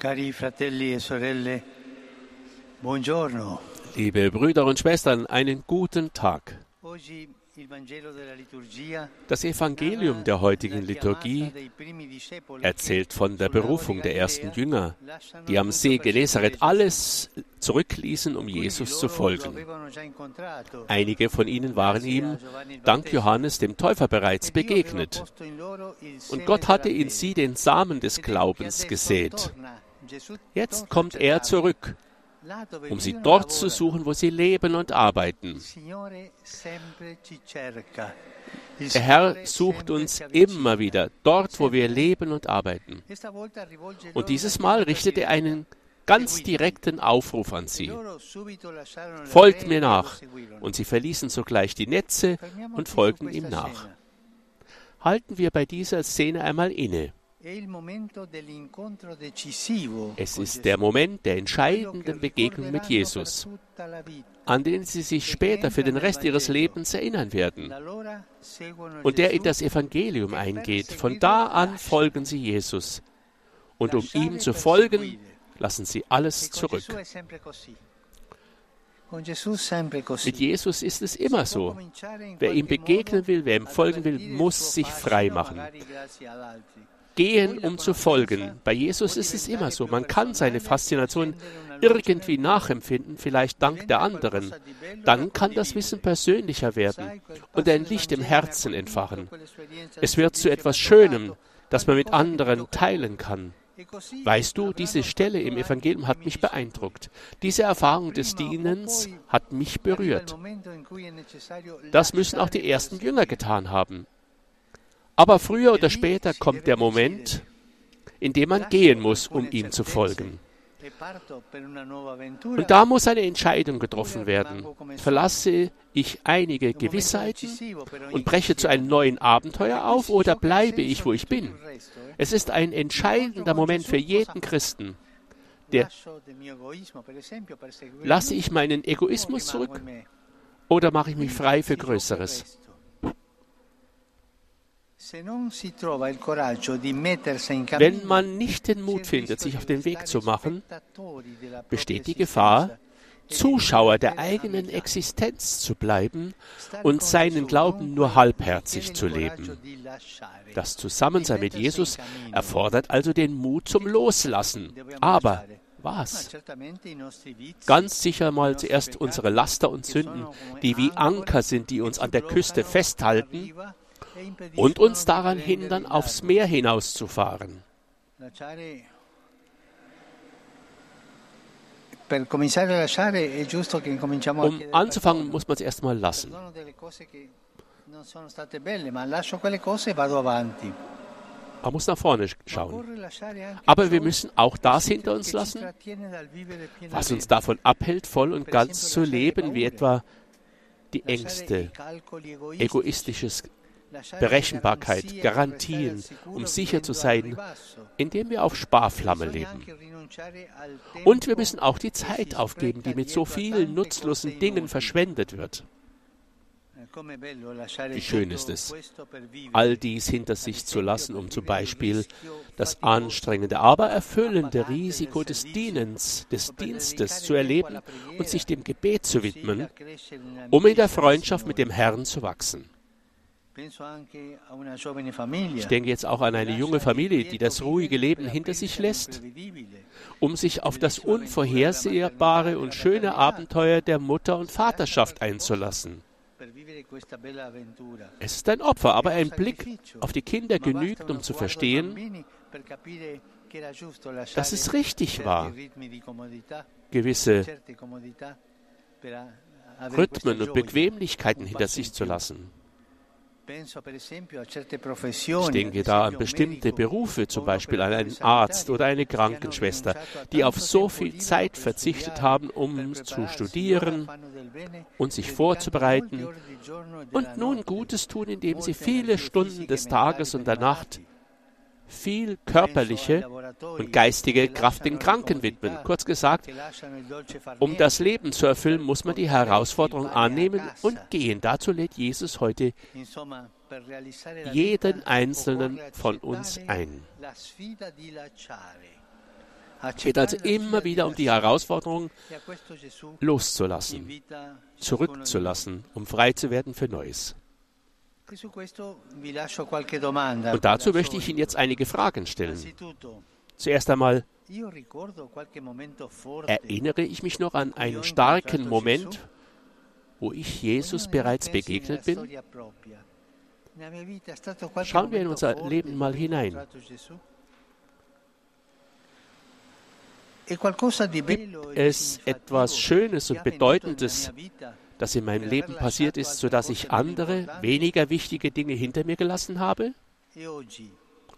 Cari fratelli e sorelle, buongiorno. Liebe Brüder und Schwestern, einen guten Tag. Das Evangelium der heutigen Liturgie erzählt von der Berufung der ersten Jünger, die am See Genezareth alles zurückließen, um Jesus zu folgen. Einige von ihnen waren ihm dank Johannes dem Täufer bereits begegnet. Und Gott hatte in sie den Samen des Glaubens gesät. Jetzt kommt er zurück, um sie dort zu suchen, wo sie leben und arbeiten. Der Herr sucht uns immer wieder dort, wo wir leben und arbeiten. Und dieses Mal richtet er einen ganz direkten Aufruf an sie. Folgt mir nach. Und sie verließen sogleich die Netze und folgten ihm nach. Halten wir bei dieser Szene einmal inne. Es ist der Moment der entscheidenden Begegnung mit Jesus, an den Sie sich später für den Rest Ihres Lebens erinnern werden. Und der in das Evangelium eingeht. Von da an folgen Sie Jesus. Und um ihm zu folgen, lassen Sie alles zurück. Mit Jesus ist es immer so. Wer ihm begegnen will, wer ihm folgen will, muss sich frei machen gehen, um zu folgen. Bei Jesus ist es immer so. Man kann seine Faszination irgendwie nachempfinden, vielleicht dank der anderen. Dann kann das Wissen persönlicher werden und ein Licht im Herzen entfachen. Es wird zu etwas Schönem, das man mit anderen teilen kann. Weißt du, diese Stelle im Evangelium hat mich beeindruckt. Diese Erfahrung des Dienens hat mich berührt. Das müssen auch die ersten Jünger getan haben. Aber früher oder später kommt der Moment, in dem man gehen muss, um ihm zu folgen. Und da muss eine Entscheidung getroffen werden. Verlasse ich einige Gewissheiten und breche zu einem neuen Abenteuer auf oder bleibe ich, wo ich bin? Es ist ein entscheidender Moment für jeden Christen. Der, lasse ich meinen Egoismus zurück oder mache ich mich frei für Größeres? Wenn man nicht den Mut findet, sich auf den Weg zu machen, besteht die Gefahr, Zuschauer der eigenen Existenz zu bleiben und seinen Glauben nur halbherzig zu leben. Das Zusammensein mit Jesus erfordert also den Mut zum Loslassen. Aber was? Ganz sicher mal zuerst unsere Laster und Sünden, die wie Anker sind, die uns an der Küste festhalten und uns daran hindern, aufs Meer hinauszufahren. Um anzufangen, muss man es erstmal lassen. Man muss nach vorne schauen. Aber wir müssen auch das hinter uns lassen, was uns davon abhält, voll und ganz zu leben, wie etwa die Ängste, egoistisches Berechenbarkeit, Garantien, um sicher zu sein, indem wir auf Sparflamme leben. Und wir müssen auch die Zeit aufgeben, die mit so vielen nutzlosen Dingen verschwendet wird. Wie schön ist es, all dies hinter sich zu lassen, um zum Beispiel das anstrengende, aber erfüllende Risiko des Dienens, des Dienstes zu erleben und sich dem Gebet zu widmen, um in der Freundschaft mit dem Herrn zu wachsen. Ich denke jetzt auch an eine junge Familie, die das ruhige Leben hinter sich lässt, um sich auf das unvorhersehbare und schöne Abenteuer der Mutter- und Vaterschaft einzulassen. Es ist ein Opfer, aber ein Blick auf die Kinder genügt, um zu verstehen, dass es richtig war, gewisse Rhythmen und Bequemlichkeiten hinter sich zu lassen. Ich denke da an bestimmte Berufe, zum Beispiel an einen Arzt oder eine Krankenschwester, die auf so viel Zeit verzichtet haben, um zu studieren und sich vorzubereiten. und nun Gutes tun, indem sie viele Stunden des Tages und der Nacht viel körperliche und geistige Kraft den Kranken widmen. Kurz gesagt, um das Leben zu erfüllen, muss man die Herausforderung annehmen und gehen. Dazu lädt Jesus heute jeden einzelnen von uns ein. geht also immer wieder um die Herausforderung, loszulassen, zurückzulassen, um frei zu werden für Neues. Und dazu möchte ich Ihnen jetzt einige Fragen stellen. Zuerst einmal, erinnere ich mich noch an einen starken Moment, wo ich Jesus bereits begegnet bin? Schauen wir in unser Leben mal hinein. Gibt es etwas Schönes und Bedeutendes, das in meinem Leben passiert ist, sodass ich andere, weniger wichtige Dinge hinter mir gelassen habe?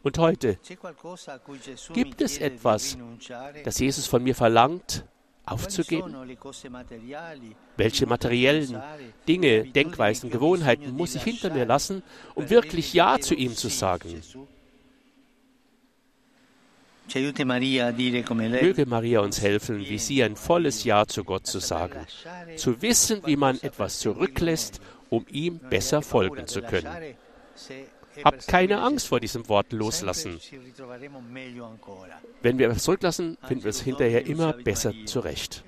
Und heute, gibt es etwas, das Jesus von mir verlangt, aufzugeben? Welche materiellen Dinge, Denkweisen, Gewohnheiten muss ich hinter mir lassen, um wirklich Ja zu ihm zu sagen? Möge Maria uns helfen, wie sie ein volles Ja zu Gott zu sagen, zu wissen, wie man etwas zurücklässt, um ihm besser folgen zu können. Habt keine Angst vor diesem Wort loslassen. Wenn wir es zurücklassen, finden wir es hinterher immer besser zurecht.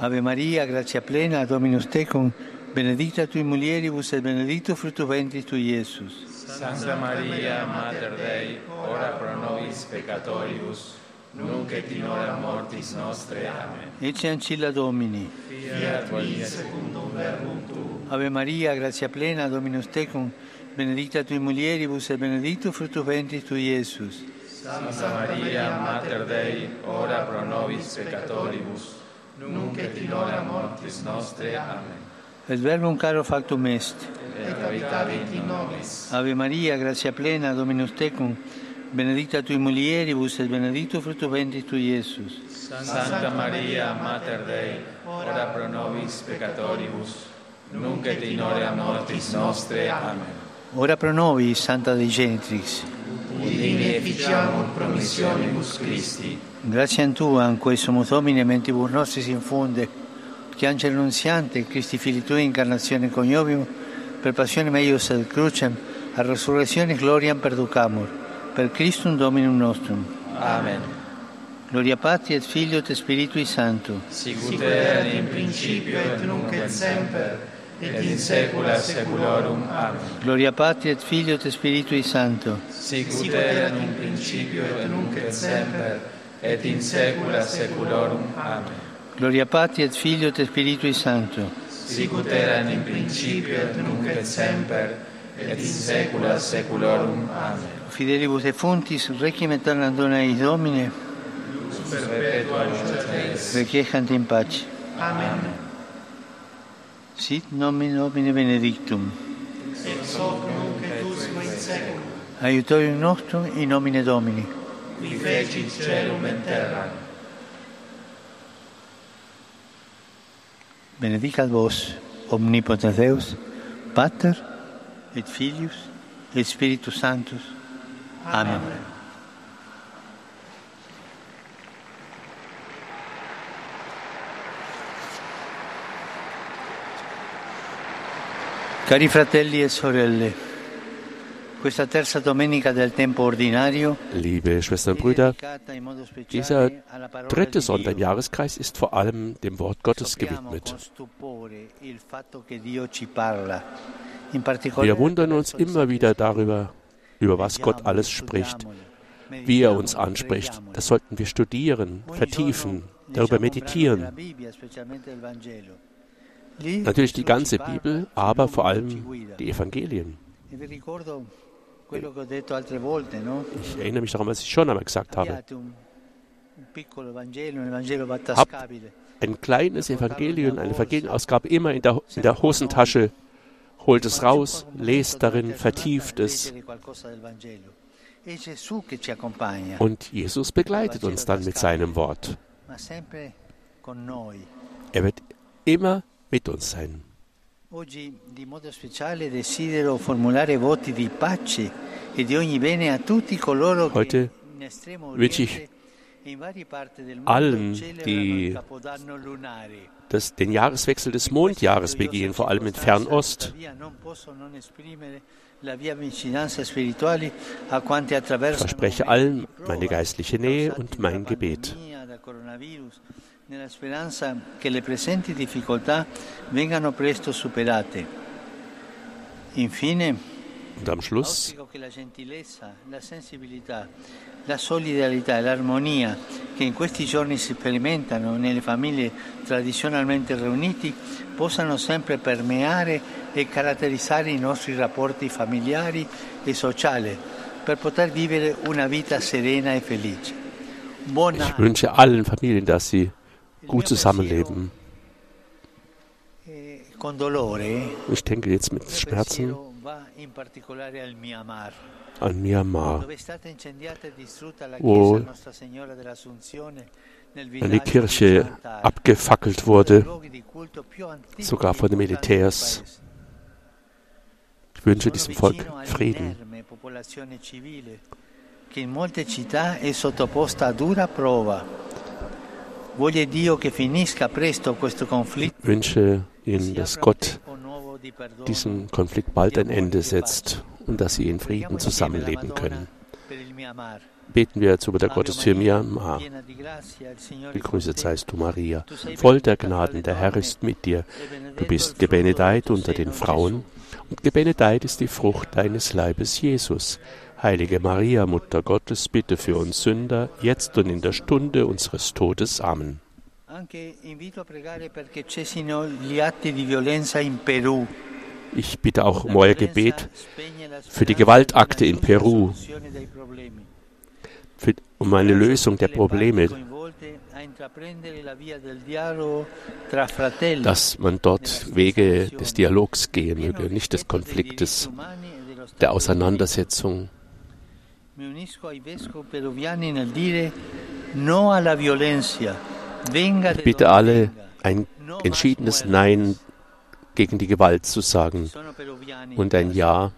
Ave Maria, gratia plena, Dominus tecum, benedicta tui mulieribus et benedictus fructus ventris tui, Iesus. Santa Maria, Mater Dei, ora pro nobis peccatoribus, nunc et in hora mortis nostre. Amen. Ecce ancilla Domini. Fiat mi secundum verbum tu. Ave Maria, gratia plena, Dominus tecum, benedicta tui mulieribus et benedictus fructus ventris tui, Iesus. Santa Maria, Mater Dei, ora pro nobis peccatoribus, nunc et in hora mortis nostre. Amen. Et verbum caro factum est. Et habitavit in nobis. Ave Maria, gratia plena, Dominus tecum, benedicta tui mulieribus et benedictus fructus ventris tui, Iesus. Santa Maria, Mater Dei, ora pro nobis peccatoribus, nunc et in hora mortis nostre. Amen. Ora pro nobis, Santa Dei Genitrix. Udini efficiamur promissionibus Christi. Grazie Tua, in cui sumus Domine, mentibus nostris infunde, che angelo nunziante, Christi Fili Tui, incarnazione coniovium, per passione meius et crucem, a resurrezione gloriam perducamur, per Christum Dominum nostrum. Amen. Gloria Patri et Filio et Spiritui Sancto. Sicut erat in principio et nunc et semper, et in saecula saeculorum. Amen. Gloria Patri et Filio et Spiritui Sancto. Sicut erat in principio et nunc et semper, et in saecula saeculorum. Amen. Gloria Patri et Filio et Spiritui Sancto. sicut erat in principio et nunc et semper et in saecula saeculorum. Amen. Fidelibus et fontis requiem et dona eis domine super perpetua nostris requiescant in pace. Amen. Sit nomen domine benedictum. Ex hoc nunc et usque in saeculum. Aiutorium nostrum in nomine domini. Qui fecit celum et terram. Benedicat vos, omnipotens Deus, Pater et Filius et Spiritus Sanctus. Amen. Cari fratelli e sorelle, Liebe Schwestern und Brüder, dieser dritte Sonntag im. Jahreskreis ist vor allem dem Wort Gottes gewidmet. Wir wundern uns immer wieder darüber, über was Gott alles spricht, wie er uns anspricht. Das sollten wir studieren, vertiefen, darüber meditieren. Natürlich die ganze Bibel, aber vor allem die Evangelien. Ich erinnere mich daran, was ich schon einmal gesagt habe. Habt ein kleines Evangelium, eine Evangelienausgabe immer in der, in der Hosentasche, holt es raus, lest darin, vertieft es. Und Jesus begleitet uns dann mit seinem Wort. Er wird immer mit uns sein. Oggi di modo speciale desidero formulare voti di pace e di ogni bene a tutti coloro Heute che in estremo wünsche Oriente ich allen, die das, den Jahreswechsel des Mondjahres begehen, vor allem in Fernost. Ich verspreche allen meine geistliche Nähe und mein Gebet. Nella speranza che le presenti difficoltà vengano presto superate. Infine, und am Schluss la solidarietà e l'armonia che in questi giorni si sperimentano nelle famiglie tradizionalmente riunite possano sempre permeare e caratterizzare i nostri rapporti familiari e sociali per poter vivere una vita serena e felice. Buona ich wünsche allen Familien, dass sie gut zusammenleben. E ich denke jetzt mit Schmerzen an Myanmar, wo eine Kirche abgefackelt wurde, sogar von den Militärs. Ich wünsche diesem Volk Frieden. Conflitto. Wünsche Ihnen, dass Gott diesem Konflikt bald ein Ende setzt und dass sie in Frieden zusammenleben können. Beten wir zu der Gottes für Myanmar. Gegrüßet seist du, Maria, voll der Gnaden, der Herr ist mit dir. Du bist gebenedeit unter den Frauen und gebenedeit ist die Frucht deines Leibes, Jesus. Heilige Maria, Mutter Gottes, bitte für uns Sünder, jetzt und in der Stunde unseres Todes. Amen. Ich bitte auch um euer Gebet für die Gewaltakte in Peru, für, um eine Lösung der Probleme, dass man dort Wege des Dialogs gehen möge, nicht des Konfliktes, der Auseinandersetzung. Mi unisco ai vescovi peruviani nel dire no alla violenza. Ich bitte alle, ein entschiedenes Nein gegen die Gewalt zu sagen und ein Ja.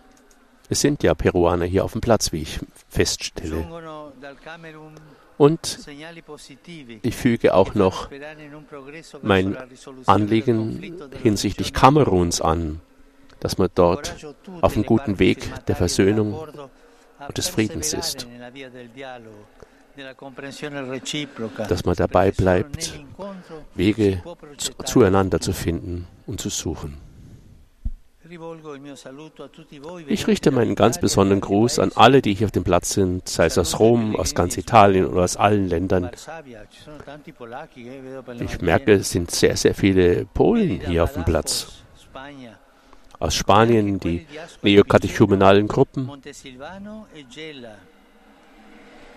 Es sind ja Peruaner hier auf dem Platz, wie ich feststelle. Und ich füge auch noch mein Anliegen hinsichtlich Kameruns an, dass man dort auf einem guten Weg der Versöhnung und des Friedens ist dass man dabei bleibt, Wege zueinander zu finden und zu suchen. Ich richte meinen ganz besonderen Gruß an alle, die hier auf dem Platz sind, sei es aus Rom, aus ganz Italien oder aus allen Ländern. Ich merke, es sind sehr, sehr viele Polen hier auf dem Platz. Aus Spanien, die neokatechumenalen Gruppen.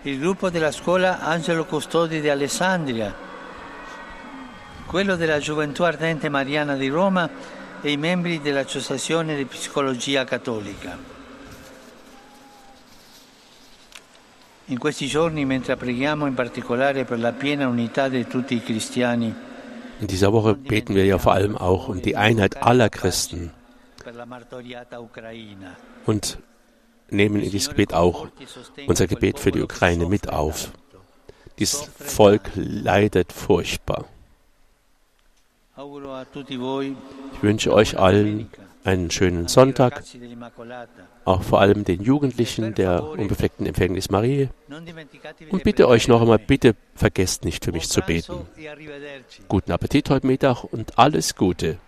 Il gruppo della scuola Angelo Custodi di Alessandria, quello della Gioventù Ardente Mariana di Roma e i membri dell'Associazione di Psicologia Cattolica. In questi giorni, mentre preghiamo in particolare per la piena unità di tutti i cristiani, in dieser Woche beten wir ja vor allem auch um die Einheit aller Christen und nehmen in dieses Gebet auch unser Gebet für die Ukraine mit auf. Dieses Volk leidet furchtbar. Ich wünsche euch allen einen schönen Sonntag, auch vor allem den Jugendlichen der unbefleckten Empfängnis Marie. Und bitte euch noch einmal, bitte vergesst nicht für mich zu beten. Guten Appetit heute Mittag und alles Gute.